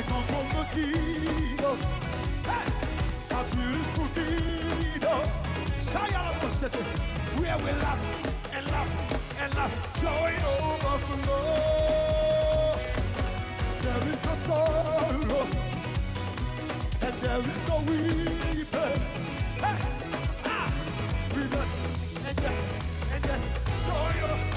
I come from the kingdom. Hey, a beautiful kingdom. Shout out to where we laugh and laugh and laugh. Joy overflow. There is no sorrow and there is no weeping. Hey, ah, we just and just and just joy overflow.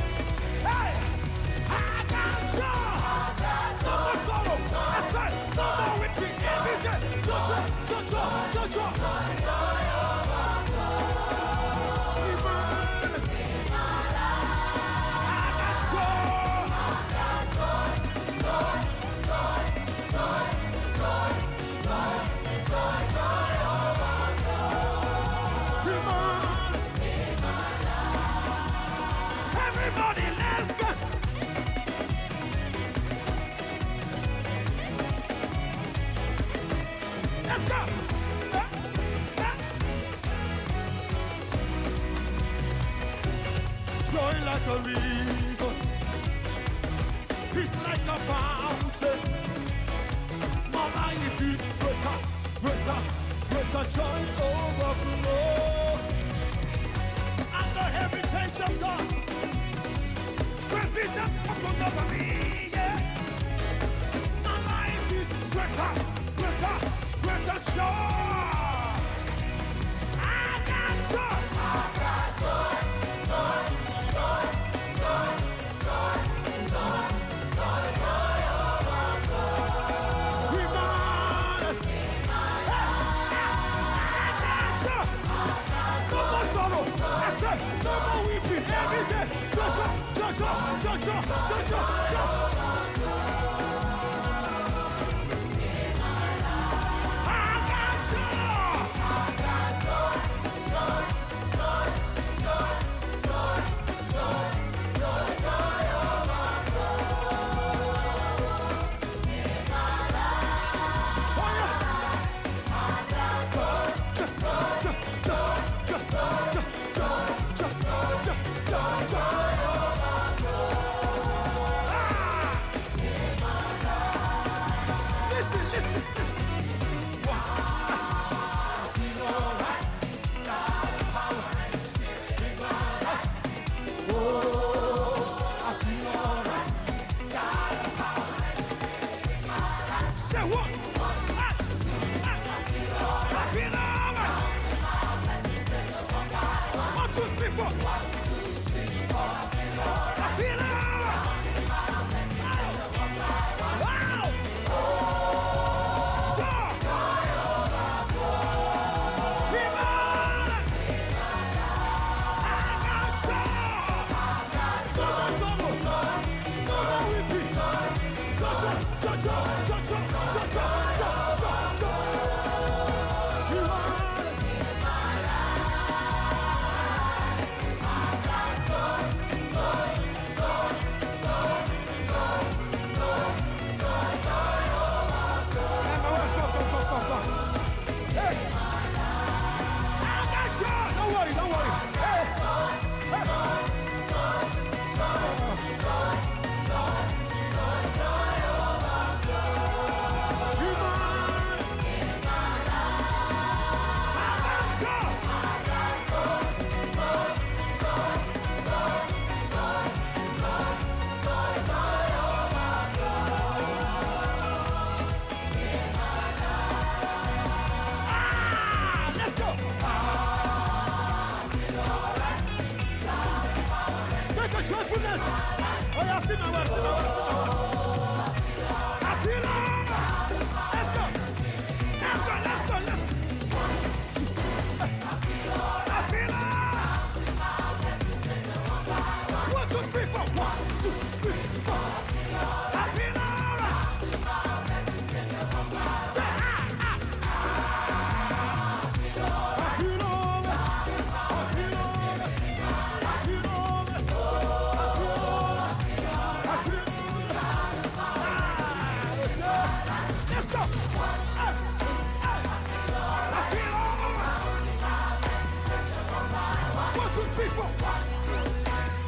Whoa.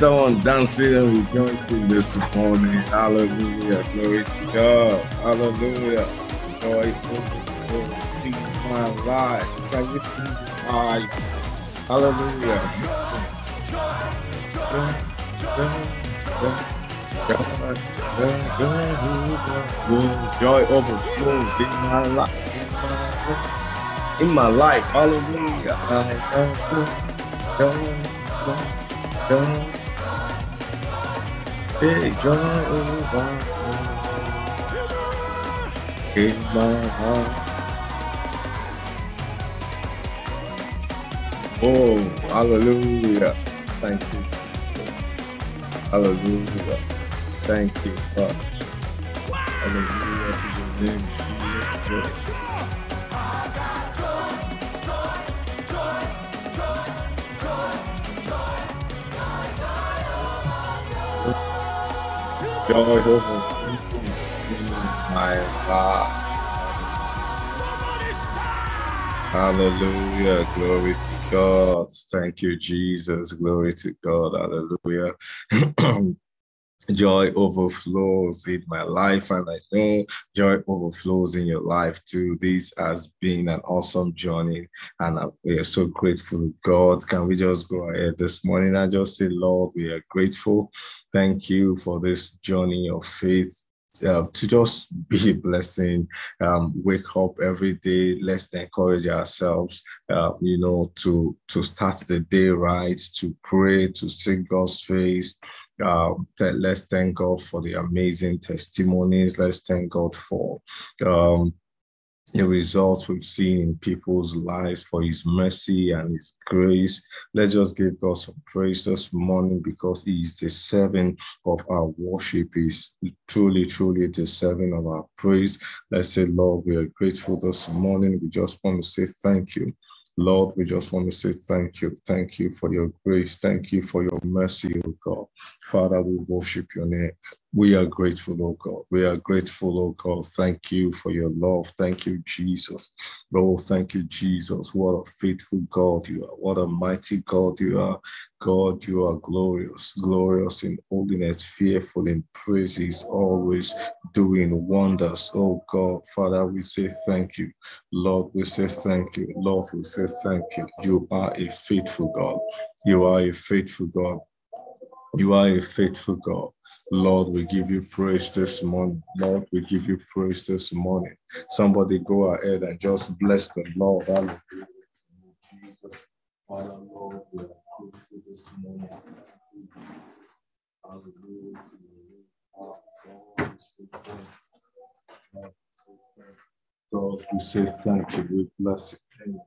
Someone dancing and rejoicing this morning? Hallelujah. Glory to God. Hallelujah. Joy. See my life. Can you see my? Hallelujah. Joy overflows in my life. In my life. Hallelujah. Big joy overflows in my heart. Oh, hallelujah. Thank you. Hallelujah. Thank you, God. Hallelujah to your name, Jesus. Joy in my. Hallelujah. Glory to God. Thank you, Jesus. Glory to God. Hallelujah. joy overflows in my life, and I know joy overflows in your life too. This has been an awesome journey, and we are so grateful God. Can we just go ahead this morning and just say, Lord, we are grateful. Thank you for this journey of faith. Uh, to just be a blessing, um, wake up every day. Let's encourage ourselves, uh, you know, to to start the day right, to pray, to seek God's face, uh, let's thank God for the amazing testimonies. Let's thank God for um, the results we've seen in people's lives for his mercy and his grace. Let's just give God some praise this morning because he is deserving of our worship. He's truly, truly deserving of our praise. Let's say, Lord, we are grateful this morning. We just want to say thank you. Lord, we just want to say thank you. Thank you for your grace. Thank you for your mercy, O God. Father, we worship your name. We are grateful, oh God. We are grateful, oh God. Thank you for your love. Thank you, Jesus. Oh, thank you, Jesus. What a faithful God you are. What a mighty God you are. God, you are glorious, glorious in holiness, fearful in praises, always doing wonders. Oh God, Father, we say thank you. Lord, we say thank you. Lord, we say thank you. You are a faithful God. You are a faithful God. You are a faithful God. Lord, we give you praise this morning. Lord, we give you praise this morning. Somebody go ahead and just bless the Lord. We. God, we say thank you. We bless you.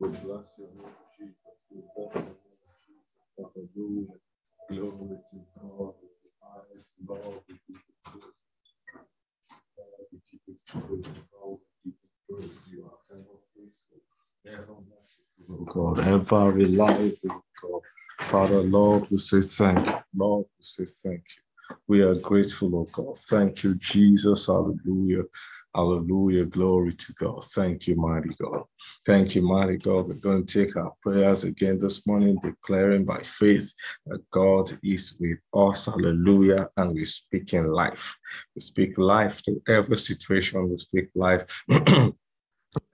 We bless your name, Jesus. We bless your name, Jesus. Hallelujah. Glory to God. Highest Lord, we give you praise. Lord, we give you praise. Lord, we give you praise. You are ever faithful, ever merciful, God, ever reliable, God. Father, Lord, we say thank you. Lord, we say thank you. We are grateful, oh God. Thank you, Jesus. Hallelujah. Hallelujah. Glory to God. Thank you, mighty God. Thank you, mighty God. We're going to take our prayers again this morning, declaring by faith that God is with us. Hallelujah. And we speak in life. We speak life to every situation. We speak life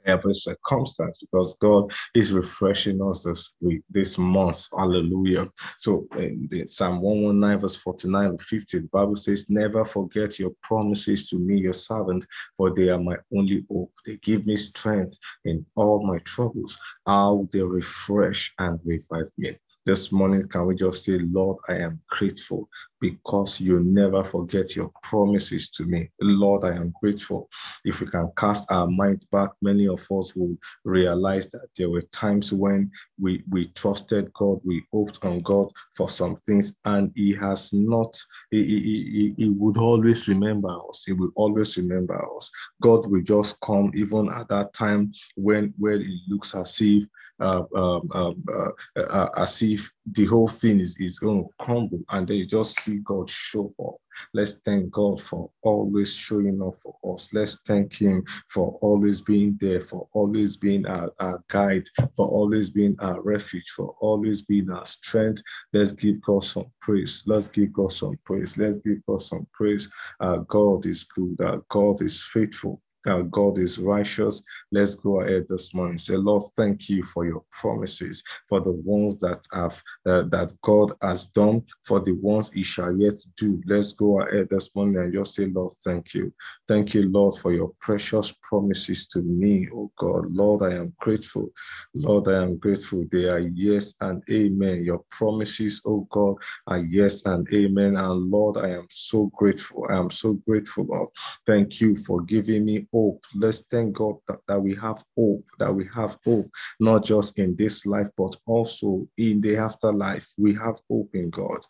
every circumstance because God is refreshing us this week, this month. Hallelujah. So in Psalm 119, verse 49 and 50, the Bible says, Never forget your promises to me, your servant, for they are my only hope. They give me strength in all my troubles. How they refresh and revive me. This morning, can we just say, Lord, I am grateful. Because you never forget your promises to me. Lord, I am grateful. If we can cast our mind back, many of us will realize that there were times when we, we trusted God, we hoped on God for some things, and He has not, He, he, he, he would always remember us. He will always remember us. God will just come even at that time when, when it looks as if uh, um, um, uh, uh, as if the whole thing is, is going to crumble and then you just see God show up. Let's thank God for always showing up for us. Let's thank Him for always being there, for always being our, our guide, for always being our refuge, for always being our strength. Let's give God some praise. Let's give God some praise. Let's give God some praise. Our God is good. Our God is faithful. Our God is righteous. Let's go ahead this morning. Say, Lord, thank you for your promises, for the ones that have uh, that God has done, for the ones He shall yet do. Let's go ahead this morning and just say, Lord, thank you. Thank you, Lord, for your precious promises to me, oh God. Lord, I am grateful. Lord, I am grateful. They are yes and amen. Your promises, oh God, are yes and amen. And Lord, I am so grateful. I am so grateful, Lord. Thank you for giving me hope. Let's thank God that, that we have hope, that we have hope, not just in this life, but also in the afterlife. We have hope in God.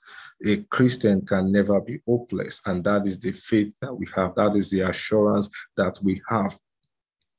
A Christian can never be hopeless, and that is the faith that we have. That is the assurance that we have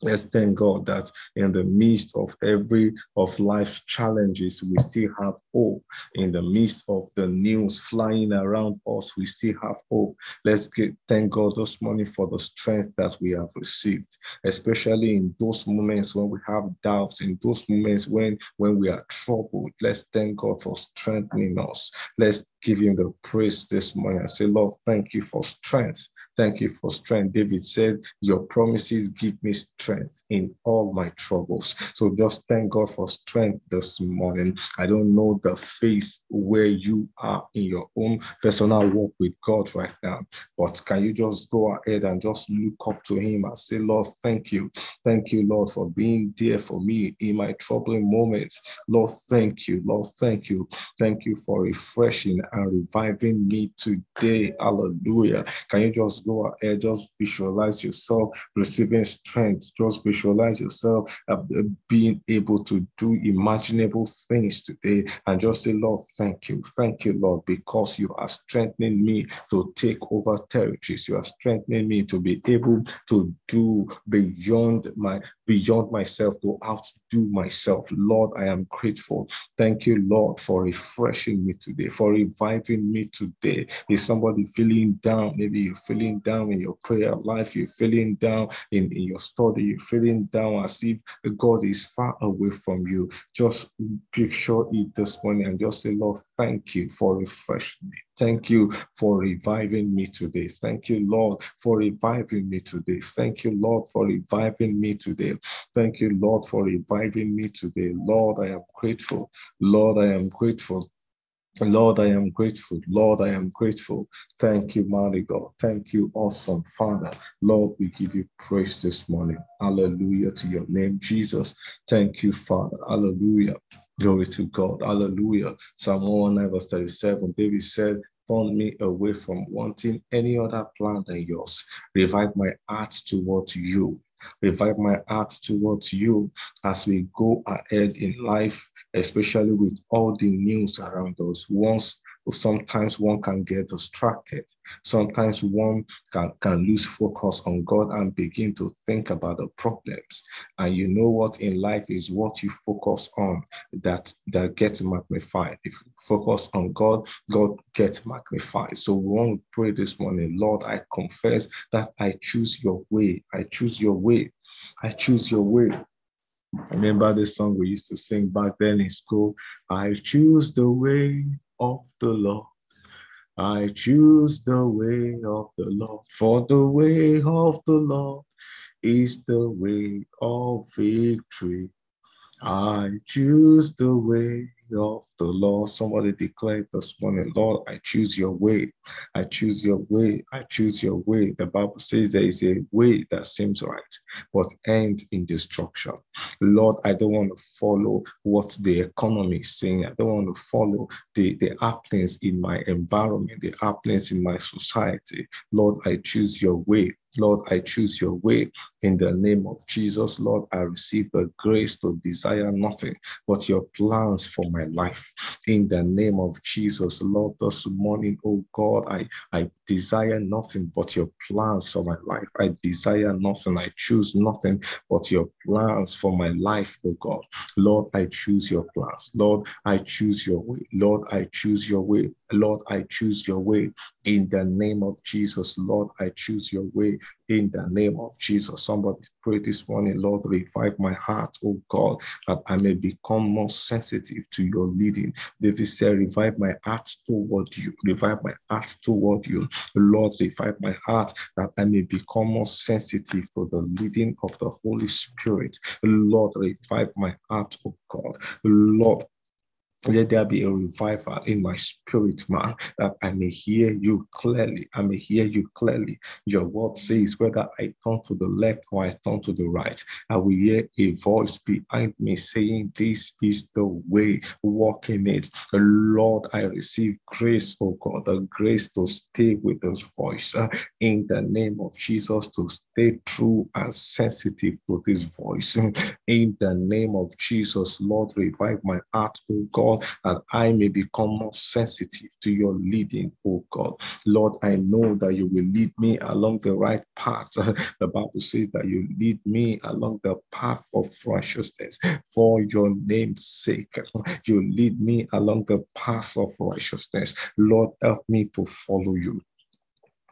Let's thank God that in the midst of every of life's challenges, we still have hope. In the midst of the news flying around us, we still have hope. Let's get, thank God this morning for the strength that we have received, especially in those moments when we have doubts, in those moments when, when we are troubled. Let's thank God for strengthening us. Let's give him the praise this morning and say, Lord, thank you for strength. Thank you for strength. David said, Your promises give me strength in all my troubles. So just thank God for strength this morning. I don't know the phase where you are in your own personal walk with God right now, but can you just go ahead and just look up to Him and say, Lord, thank you. Thank you, Lord, for being there for me in my troubling moments. Lord, thank you. Lord, thank you. Thank you for refreshing and reviving me today. Hallelujah. Can you just go ahead, just visualize yourself receiving strength. Just visualize yourself uh, being able to do imaginable things today and just say, Lord, thank you. Thank you, Lord, because you are strengthening me to take over territories. You are strengthening me to be able to do beyond my beyond myself, to outdo myself. Lord, I am grateful. Thank you, Lord, for refreshing me today, for reviving me today. Is somebody feeling down? Maybe you're feeling down in your prayer life, you're feeling down in, in your study, you're feeling down as if God is far away from you. Just picture it this morning and just say, Lord, thank you for refreshing me. Thank you for reviving me today. Thank you, Lord, for reviving me today. Thank you, Lord, for reviving me today. Thank you, Lord, for reviving me today. Lord, I am grateful. Lord, I am grateful. Lord, I am grateful. Lord, I am grateful. Thank you, mighty God. Thank you, awesome Father. Lord, we give you praise this morning. Hallelujah to your name, Jesus. Thank you, Father. Hallelujah. Glory to God. Hallelujah. Psalm 119, verse 37. David said, Turn me away from wanting any other plan than yours. Revive my heart towards you. Revive my heart towards you as we go ahead in life, especially with all the news around us. Once sometimes one can get distracted. Sometimes one can, can lose focus on God and begin to think about the problems. And you know what in life is what you focus on that, that gets magnified. If you focus on God, God gets magnified. So we want to pray this morning, Lord, I confess that I choose your way. I choose your way. I choose your way. I remember the song we used to sing back then in school. I choose the way of the Lord. I choose the way of the Lord, for the way of the Lord is the way of victory. I choose the way of the Lord. Somebody declared this morning, Lord, I choose your way. I choose your way. I choose your way. The Bible says there is a way that seems right, but end in destruction. Lord, I don't want to follow what the economy is saying. I don't want to follow the, the happenings in my environment, the happenings in my society. Lord, I choose your way. Lord, I choose your way in the name of Jesus. Lord, I receive the grace to desire nothing but your plans for my life. In the name of Jesus, Lord, this morning, oh God, I, I desire nothing but your plans for my life. I desire nothing. I choose nothing but your plans for my life, oh God. Lord, I choose your plans. Lord, I choose your way. Lord, I choose your way. Lord, I choose your way. In the name of Jesus, Lord, I choose your way in the name of Jesus. Somebody pray this morning, Lord, revive my heart, oh God, that I may become more sensitive to your leading. David said, revive my heart toward you, revive my heart toward you. Lord, revive my heart that I may become more sensitive to the leading of the Holy Spirit. Lord, revive my heart, oh God. Lord, let there be a revival in my spirit, man, that I may hear you clearly. I may hear you clearly. Your word says, whether I turn to the left or I turn to the right, I will hear a voice behind me saying, This is the way, walk in it. Lord, I receive grace, oh God, the grace to stay with this voice uh, in the name of Jesus, to stay true and sensitive to this voice. In the name of Jesus, Lord, revive my heart, oh God God, and I may become more sensitive to your leading, oh God. Lord, I know that you will lead me along the right path. The Bible says that you lead me along the path of righteousness for your name's sake. You lead me along the path of righteousness. Lord, help me to follow you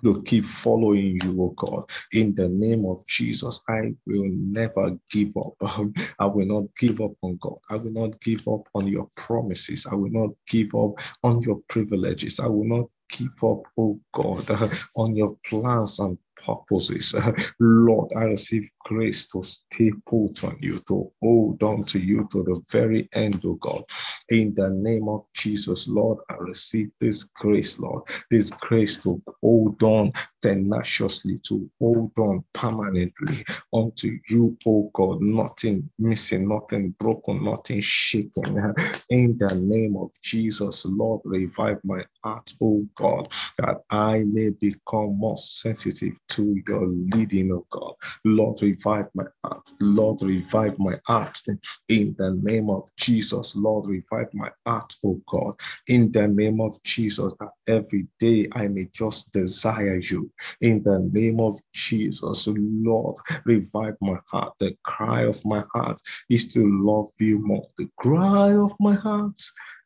to keep following you, oh God. In the name of Jesus, I will never give up. I will not give up on God. I will not give up on your promises. I will not give up on your privileges. I will not give up, oh God, on your plans and purposes. Lord, I receive grace to stay put on you, to hold on to you to the very end, oh God. In the name of Jesus, Lord, I receive this grace, Lord, this grace to hold on tenaciously, to hold on permanently unto you, oh God. Nothing missing, nothing broken, nothing shaken. In the name of Jesus, Lord, revive my heart, oh God, that I may become more sensitive to your leading, oh God. Lord, revive my heart. Lord, revive my heart in the name of Jesus. Lord, revive my heart, oh God, in the name of Jesus, that every day I may just desire you. In the name of Jesus, Lord, revive my heart. The cry of my heart is to love you more. The cry of my heart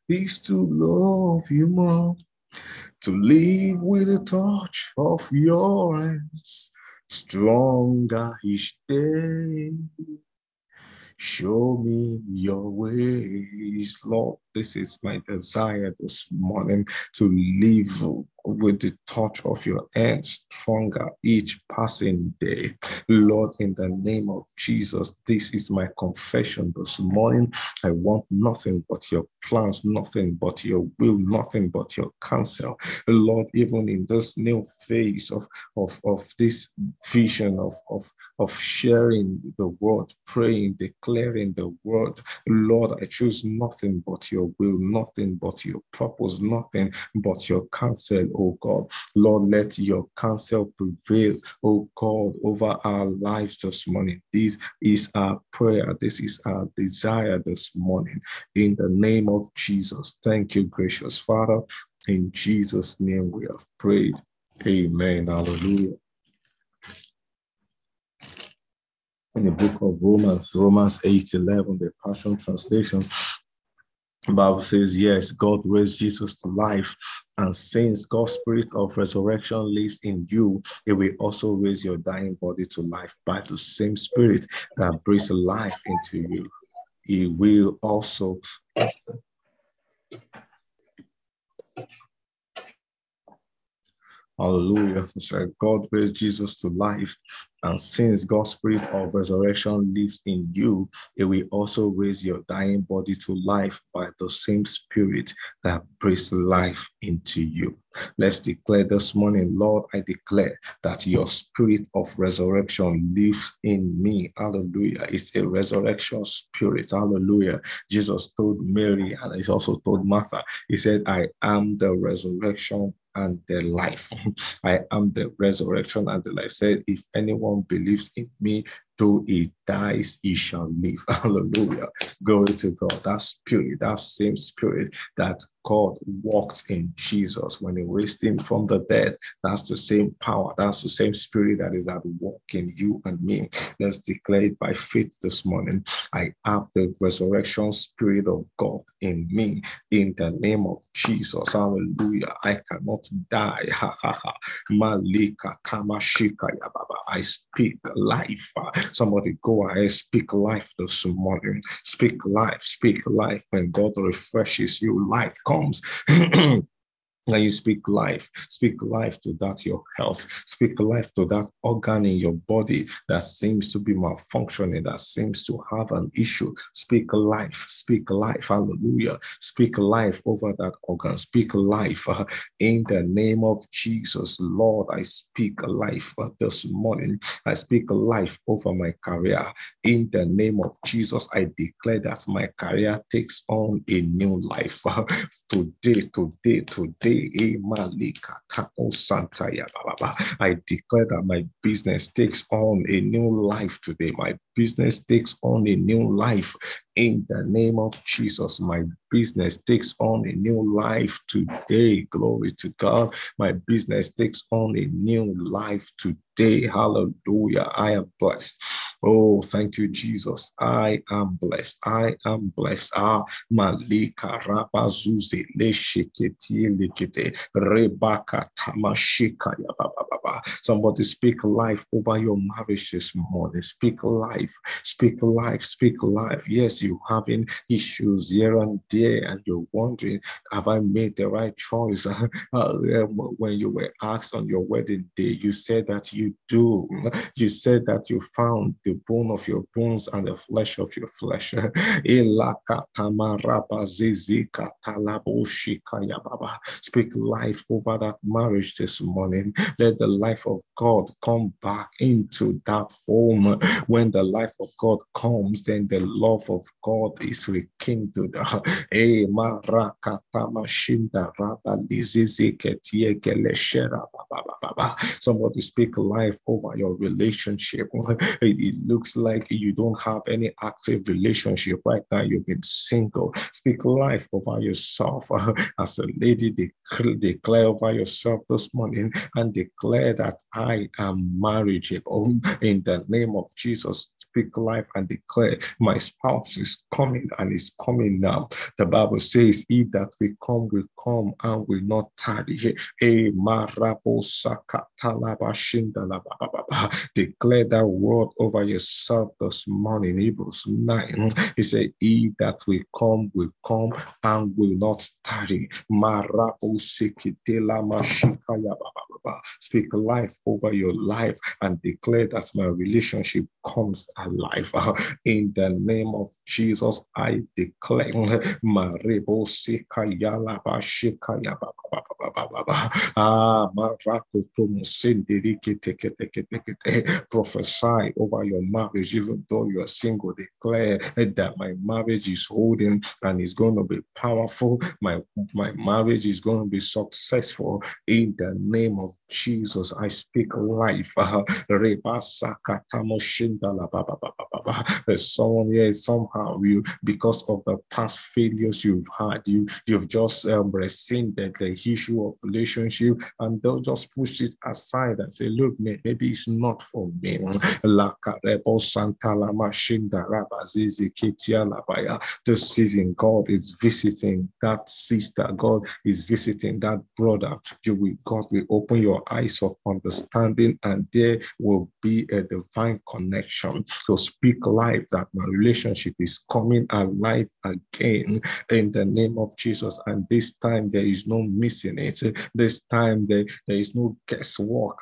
is to love you more to live with the touch of your hands, stronger each day. Show me your ways, Lord. This is my desire this morning to live with the touch of your hand stronger each passing day. Lord, in the name of Jesus, this is my confession this morning. I want nothing but your plans, nothing but your will, nothing but your counsel. Lord, even in this new phase of, of, of this vision of, of, of sharing the word, praying, declaring the word, Lord, I choose nothing but your will, nothing but your purpose, nothing but your counsel, oh God. Lord, let your counsel prevail, oh God, over our lives this morning. This is our prayer. This is our desire this morning. In the name of Jesus. Thank you, gracious Father. In Jesus' name we have prayed. Amen. Hallelujah. In the book of Romans, Romans 8 11, the Passion Translation, Bible says, Yes, God raised Jesus to life. And since God's spirit of resurrection lives in you, He will also raise your dying body to life by the same spirit that brings life into you. He will also Hallelujah. So God raised Jesus to life. And since God's spirit of resurrection lives in you, it will also raise your dying body to life by the same spirit that brings life into you. Let's declare this morning, Lord, I declare that your spirit of resurrection lives in me. Hallelujah. It's a resurrection spirit. Hallelujah. Jesus told Mary and he also told Martha, He said, I am the resurrection and the life. I am the resurrection and the life. Said, if anyone believes in me, though he dies, he shall live. Hallelujah. Glory to God. That spirit, that same spirit that God walked in Jesus when he raised him from the dead. That's the same power. That's the same spirit that is at work in you and me. Let's declare it by faith this morning. I have the resurrection spirit of God in me in the name of Jesus. Hallelujah. I cannot die. Ha ha ha. Malika Kamashika Yababa. I speak life. Somebody go ahead, speak life this morning. Speak life, speak life. When God refreshes you, life comes. When you speak life, speak life to that your health, speak life to that organ in your body that seems to be malfunctioning, that seems to have an issue. Speak life, speak life, hallelujah. Speak life over that organ, speak life uh, in the name of Jesus. Lord, I speak life uh, this morning. I speak life over my career. In the name of Jesus, I declare that my career takes on a new life. Uh, today, today, today I declare that my business takes on a new life today. My business takes on a new life in the name of Jesus. My business takes on a new life today. Glory to God. My business takes on a new life today. Hallelujah. I am blessed. Oh, thank you, Jesus. I am blessed. I am blessed. Ah, Malika Rabazuze Lesheketi Lekete Rebaka Tamashika Baba. Somebody speak life over your marriage this morning. Speak life. Speak life. Speak life. Yes, you having issues here and there, and you're wondering, have I made the right choice? Uh, when you were asked on your wedding day, you said that you do. You said that you found the bone of your bones and the flesh of your flesh. Speak life over that marriage this morning. Let the life of God come back into that home. When the life of God comes, then the love of God is rekindled. Eh, Somebody speak life over your relationship. It looks like you don't have any active relationship right now. You've been single. Speak life over yourself. As a lady, declare over yourself this morning and declare that I am marriageable. In the name of Jesus, speak life and declare my spouse is coming and is coming now. The Bible says, He that will come will come and will not tarry. Eh, declare that word over yourself this morning. Hebrews 9. Mm. He said, He that will come will come and will not tarry. Speak life over your life and declare that my relationship comes alive. In the name of Jesus, I declare Marebo prophesy over your marriage, even though you are single. Declare that my marriage is holding and is going to be powerful. My my marriage is going to be successful in the name of Jesus. I speak life. Someone here somehow you because of the past failures you've had, you you've just um, rescinded the issue of relationship and they'll just push it aside and say, look, maybe it's not for me. This season, God is visiting that sister. God is visiting that brother. You will, God will open your eyes of understanding, and there will be a divine connection. to speak life that my relationship is coming alive again in the name of Jesus. And this time there is no missing it it. This time there, there is no guesswork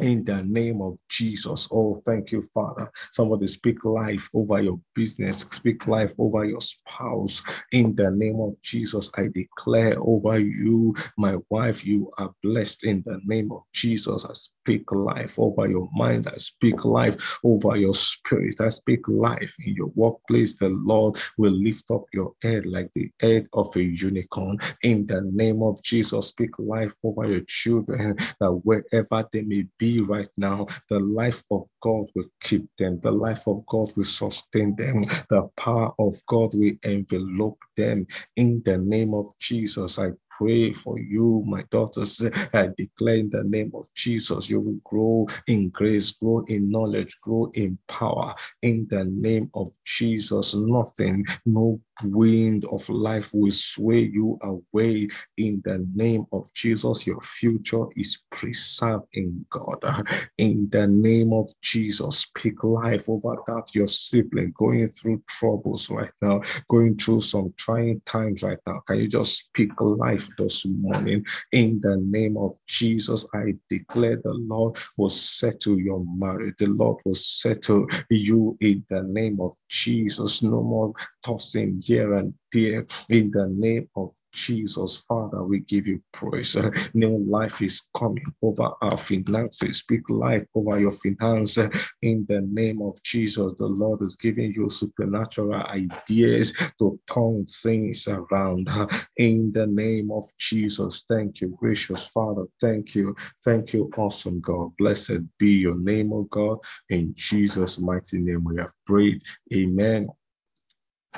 in the name of Jesus. Oh, thank you, Father. Somebody speak life over your business, speak life over your spouse. In the name of Jesus, I declare over you, my wife, you are blessed. In the name of Jesus, I speak life over your mind. I speak life over your spirit. I speak life in your workplace. The Lord will lift up your head like the head of a unicorn. In the name of Jesus, speak life over your children that wherever they may be be right now, the life of God will keep them. The life of God will sustain them. The power of God will envelope them. In the name of Jesus, I pray for you, my daughters. I declare in the name of Jesus, you will grow in grace, grow in knowledge, grow in power. In the name of Jesus, nothing, no wind of life will sway you away. In the name of Jesus, your future is preserved in God. In the name of Jesus, speak life over that your sibling going through troubles right now, going through some trying times right now. Can you just speak life this morning. In the name of Jesus, I declare the Lord will settle your marriage. The Lord will settle you in the name of Jesus. No more tossing here and there. In the name of Jesus, Father, we give you praise. New life is coming over our finances. Speak life over your finances. In the name of Jesus, the Lord is giving you supernatural ideas to turn things around. In the name of Jesus, thank you, gracious Father. Thank you. Thank you, awesome God. Blessed be your name, O God. In Jesus' mighty name we have prayed. Amen.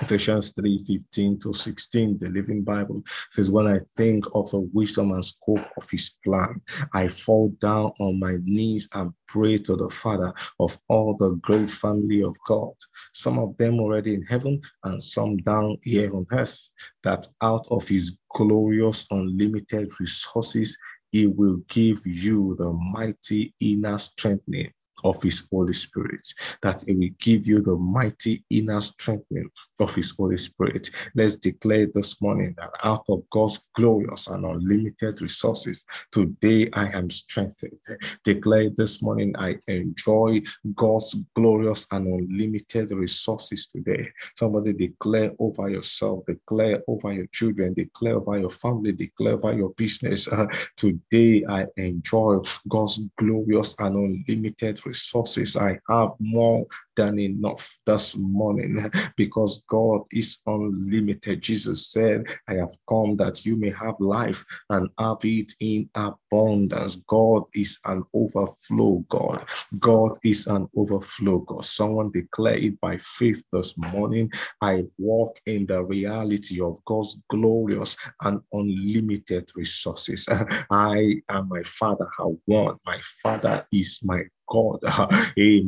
Ephesians 3 15 to 16, the Living Bible says, When I think of the wisdom and scope of his plan, I fall down on my knees and pray to the Father of all the great family of God, some of them already in heaven and some down here on earth, that out of his glorious, unlimited resources, he will give you the mighty inner strengthening of his Holy Spirit, that it will give you the mighty inner strengthening of his Holy Spirit. Let's declare this morning that out of God's glorious and unlimited resources, today I am strengthened. Declare this morning I enjoy God's glorious and unlimited resources today. Somebody declare over yourself, declare over your children, declare over your family, declare over your business. Uh, today I enjoy God's glorious and unlimited resources. I have more than enough this morning because God is unlimited. Jesus said, I have come that you may have life and have it in abundance. God is an overflow God. God is an overflow God. Someone declare it by faith this morning. I walk in the reality of God's glorious and unlimited resources. I and my father have one. My father is my God. Eh,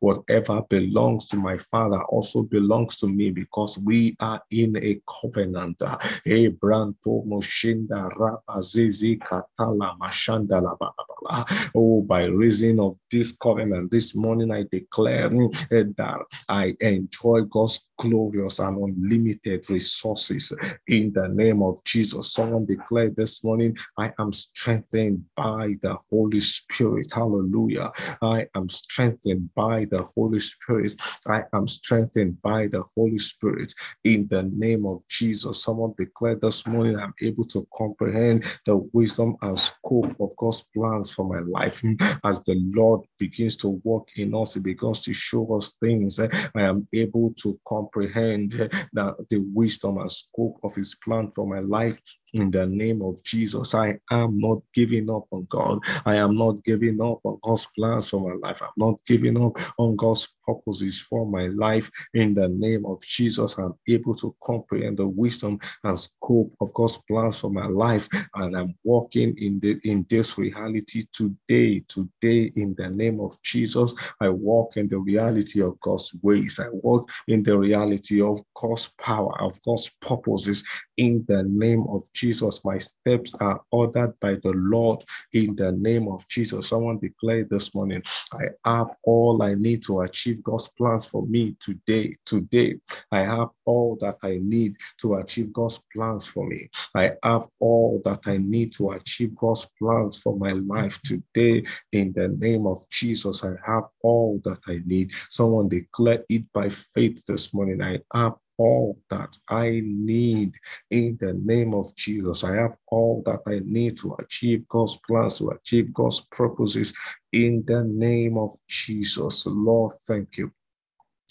Whatever belongs to my father also belongs to me because we are in a covenant. Eh, Oh, by reason of this covenant, this morning I declare mm, eh, that I enjoy God's glorious and unlimited resources in the name of Jesus. Someone declared this morning, I am strengthened by the Holy Spirit. Hallelujah. I am strengthened by the Holy Spirit. I am strengthened by the Holy Spirit in the name of Jesus. Someone declared this morning, I'm able to comprehend the wisdom and scope of God's plans for my life. As the Lord begins to work in us, He begins to show us things. Eh, I am able to comprehend eh, that the wisdom and scope of His plan for my life in the name of Jesus. I am not giving up on God. I am not giving up on God's plans for my life. I'm not giving up on God's purposes for my life. In the name of Jesus, I'm able to comprehend the wisdom and scope of God's plans for my life. And I'm walking in the in this reality today. Today, in the name of Jesus, I walk in the reality of God's ways. I walk in the reality of God's power, of God's purposes. In the name of Jesus. Jesus, my steps are ordered by the Lord in the name of Jesus. Someone declared this morning, I have all I need to achieve God's plans for me today. Today, I have all that I need to achieve God's plans for me. I have all that I need to achieve God's plans for my life today. In the name of Jesus, I have all that I need. Someone declare it by faith this morning. I have all that I need in the name of Jesus. I have all that I need to achieve God's plans, to achieve God's purposes in the name of Jesus. Lord, thank you.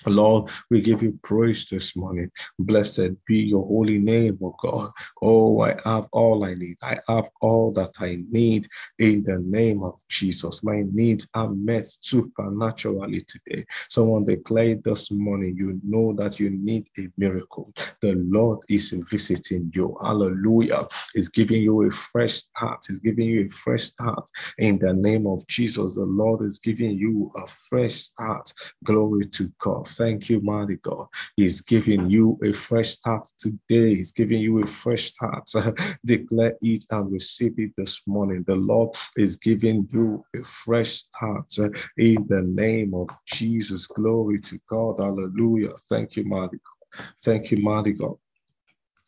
Lord, we give you praise this morning. Blessed be your holy name, oh God. Oh, I have all I need. I have all that I need in the name of Jesus. My needs are met supernaturally today. Someone declared this morning, you know that you need a miracle. The Lord is visiting you. Hallelujah. Is giving you a fresh start. Is giving you a fresh start in the name of Jesus. The Lord is giving you a fresh start. Glory to God. Thank you, mighty God. He's giving you a fresh start today. He's giving you a fresh start. Declare it and receive it this morning. The Lord is giving you a fresh start uh, in the name of Jesus. Glory to God. Hallelujah. Thank you, mighty God. Thank you, mighty God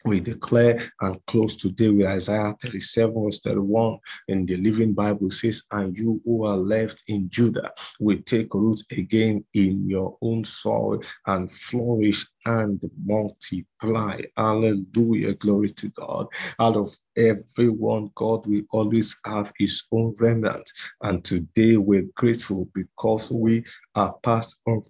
we declare and close today with Isaiah 37, verse 31 in the Living Bible says, And you who are left in Judah will take root again in your own soil and flourish and multiply. Hallelujah. Glory to God. Out of everyone, God will always have his own remnant. And today we're grateful because we are part of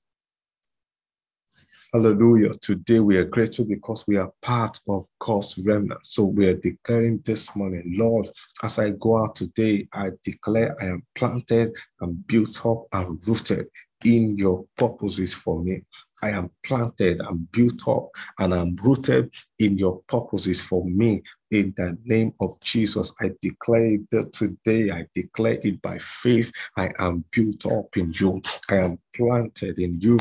Hallelujah. Today we are grateful because we are part of God's remnant. So we are declaring this morning, Lord, as I go out today, I declare I am planted and built up and rooted in your purposes for me. I am planted and built up and I'm rooted in your purposes for me. In the name of Jesus, I declare that today. I declare it by faith. I am built up in you. I am planted in you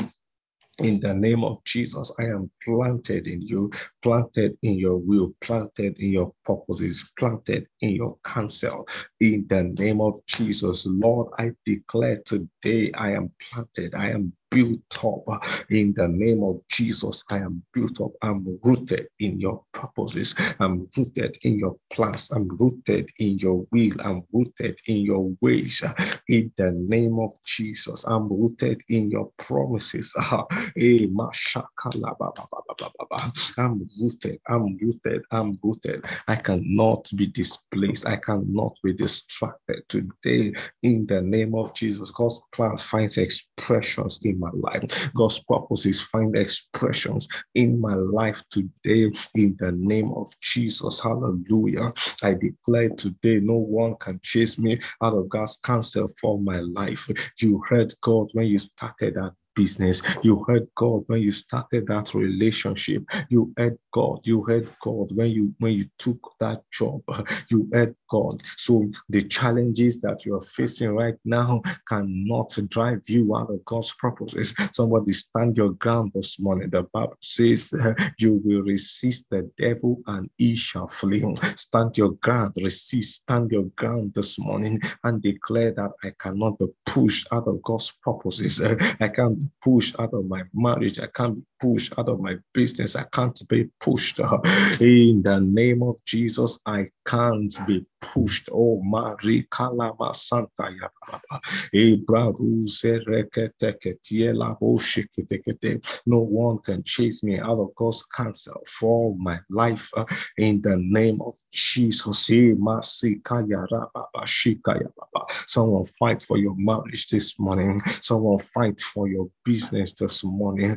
in the name of Jesus, I am planted in you, planted in your will, planted in your purposes, planted in your counsel. In the name of Jesus, Lord, I declare today I am planted, I am built up in the name of Jesus. I am built up. I'm rooted in your purposes. I'm rooted in your plans. I'm rooted in your will. I'm rooted in your ways. In the name of Jesus, I'm rooted in your promises. Eh, I'm rooted. I'm rooted. I'm rooted. I cannot be displaced. I cannot be distracted today in the name of Jesus. God's plans finds expressions in my life. God's purposes find expressions in my life today in the name of Jesus. Hallelujah. I declare today no one can chase me out of God's counsel for my life. You heard God when you started that business. You heard God when you started that relationship. You heard God. You heard God when you when you took that job. You heard God. So the challenges that you are facing right now cannot drive you out of God's purposes. Somebody stand your ground this morning. The Bible says you will resist the devil and he shall flee. Stand your ground, resist, stand your ground this morning and declare that I cannot be pushed out of God's purposes. I can't be pushed out of my marriage. I can't be pushed out of my business. I can't be pushed. In the name of Jesus, I can't be pushed. Oh, Marie Kalama Santa eh, No one can chase me out of God's counsel for my life. In the name of Jesus. Eh, Someone fight for your marriage this morning. Someone fight for your business this morning.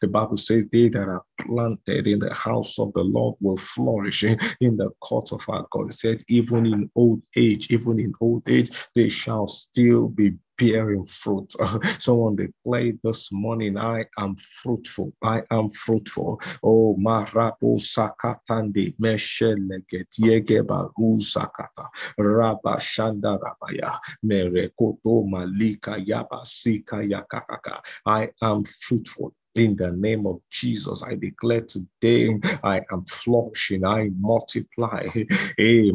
The Bible says they that are planted in the house of the Lord will flourish in the court of our God. It said, even in old age, even in old age, they shall still be bearing fruit. Uh, they declared this morning, I am fruitful. I am fruitful. Oh, marabu sakatande mesheleget yegeba sakata raba shanda rabaya merekoto malika yaba sika yakakaka. I am fruitful. In the name of Jesus, I declare today I am flourishing, I multiply. Eh,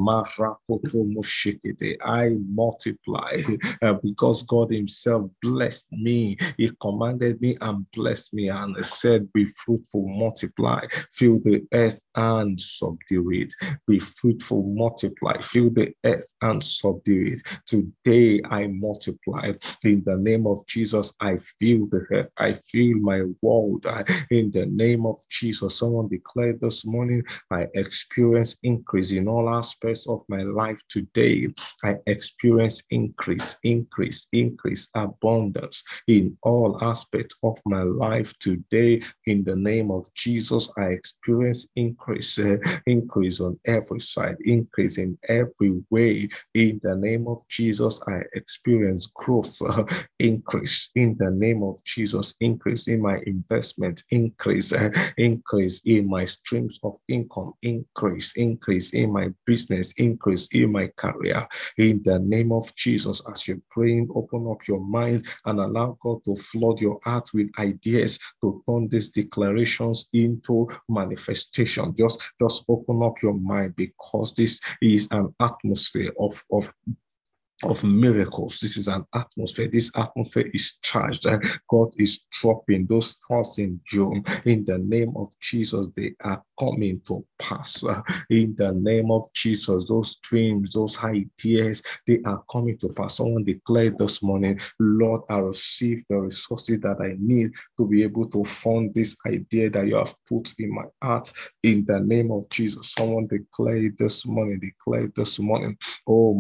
I multiply because God Himself blessed me. He commanded me and blessed me and said, Be fruitful, multiply, fill the earth and subdue it. Be fruitful, multiply, fill the earth and subdue it. Today I multiply. In the name of Jesus, I fill the earth, I fill my world. In the name of Jesus, someone declared this morning, I experience increase in all aspects of my life today. I experience increase, increase, increase, abundance in all aspects of my life today. In the name of Jesus, I experience increase, uh, increase on every side, increase in every way. In the name of Jesus, I experience growth, uh, increase. In the name of Jesus, increase in my investment, increase, uh, increase in my streams of income, increase, increase in my business, increase in my career. In the name of Jesus, as you're praying, open up your mind and allow God to flood your heart with ideas to turn these declarations into manifestation. Just, just open up your mind because this is an atmosphere of, of of miracles. This is an atmosphere. This atmosphere is charged. Eh? God is dropping those thoughts in June. In the name of Jesus, they are coming to pass. Eh? In the name of Jesus, those dreams, those ideas, they are coming to pass. Someone declared this morning, Lord, I receive the resources that I need to be able to fund this idea that you have put in my heart. In the name of Jesus, someone declared this morning, declared this morning, oh,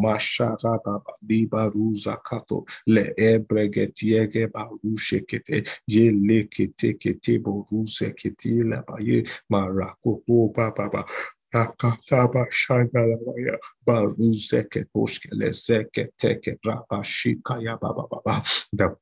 Mashara libaruza kato le ebregetiege barushe kete ye lekete kete kete boruse kete la baye marakoto baba Akataba Shangalaya The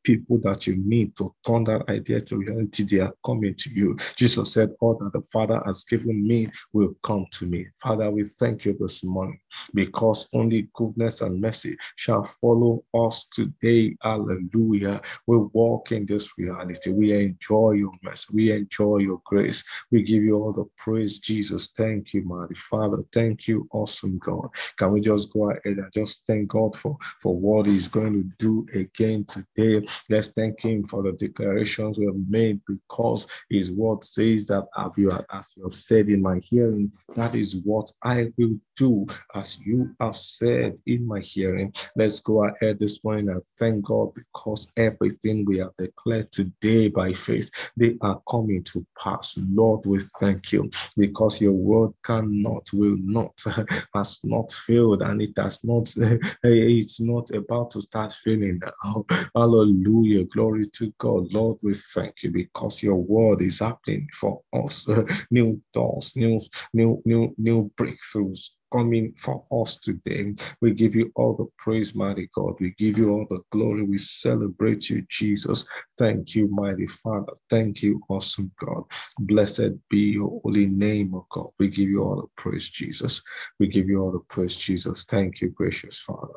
people that you need to turn that idea to reality, they are coming to you. Jesus said, All that the Father has given me will come to me. Father, we thank you this morning because only goodness and mercy shall follow us today. Hallelujah. We walk in this reality. We enjoy your mercy. We enjoy your grace. We give you all the praise, Jesus. Thank you, mighty Father. Thank you, awesome God. Can we just go ahead and just thank God for, for what He's going to do again today? Let's thank Him for the declarations we have made because His word says that as you have said in my hearing, that is what I will do as you have said in my hearing. Let's go ahead this morning and thank God because everything we have declared today by faith, they are coming to pass. Lord, we thank you because your word cannot, will not, has not failed, and it has not, it's not about to start failing now. Hallelujah. Glory to God. Lord, we thank you because your word is happening for us. New doors, new, new, new, new breakthroughs coming for us today. We give you all the praise, mighty God. We give you all the glory. We celebrate you, Jesus. Thank you, mighty Father. Thank you, awesome God. Blessed be your holy name, O God. We give you all the praise, Jesus. We give you all the praise, Jesus. Thank you, gracious Father.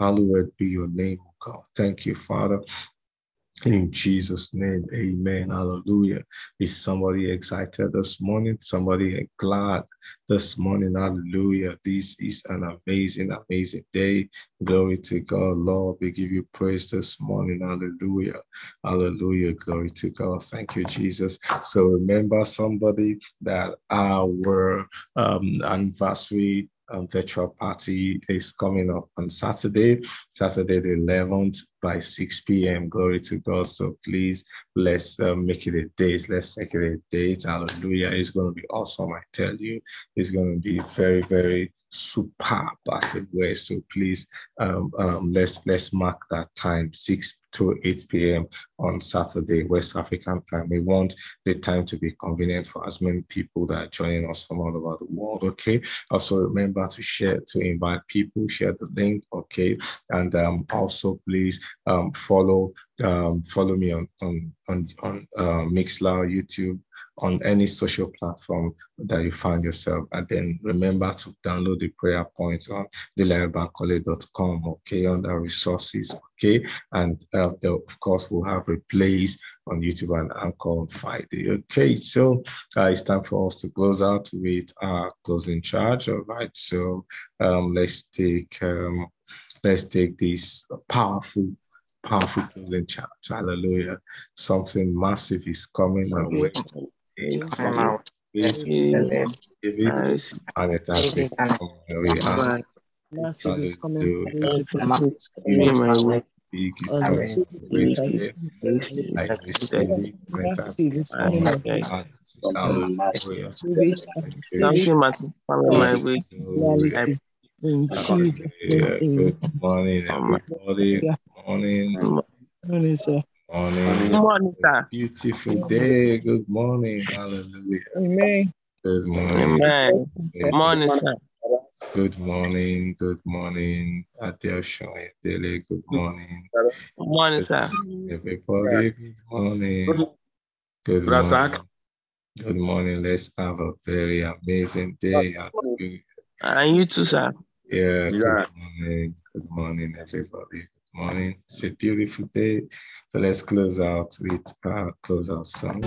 Hallowed be your name, O God. Thank you, Father. In Jesus' name, amen. Hallelujah. Is somebody excited this morning? Somebody glad this morning? Hallelujah. This is an amazing, amazing day. Glory to God. Lord, we give you praise this morning. Hallelujah. Hallelujah. Glory to God. Thank you, Jesus. So remember somebody that our um, anniversary um, virtual party is coming up on Saturday, Saturday the 11th by 6 p.m. Glory to God. So please, let's uh, make it a date. Let's make it a date. Hallelujah. It's going to be awesome. I tell you, it's going to be very, very superb as it were. So please, um, um, let's let's mark that time, 6 to 8 p.m. on Saturday, West African time. We want the time to be convenient for as many people that are joining us from all over the world. Okay. Also remember to share, to invite people, share the link. Okay. And um, also please um, follow um, follow me on on on, on uh, Mixlr, YouTube, on any social platform that you find yourself. And then remember to download the prayer points on delairebankole.com, okay, under resources, okay. And uh, of course, we'll have replays on YouTube and Anchor on Friday, okay. So uh, it's time for us to close out with our closing charge, all right. So um, let's take um, let's take this powerful powerful closing charge. Hallelujah. Something massive is coming our way. And it has become very hard. Massive is coming. Big is coming. Great I receive it. Hallelujah. Something must follow my way. I In Jesus' name. Good morning, oh everybody. Good morning. Oh morning, sir. Morning. Good morning, sir. Beautiful day. Good morning. Hallelujah. Amen. Good morning. Amen. Good morning, sir. Good morning. Good morning. Adele Shoy Dele. Good morning. Good morning, sir. Everybody, good morning. Good morning. Good morning. Let's have a very amazing day. And you too, sir. Yeah, Yeah. good morning. Good morning, everybody. Good morning. It's a beautiful day. So let's close out with our close out song.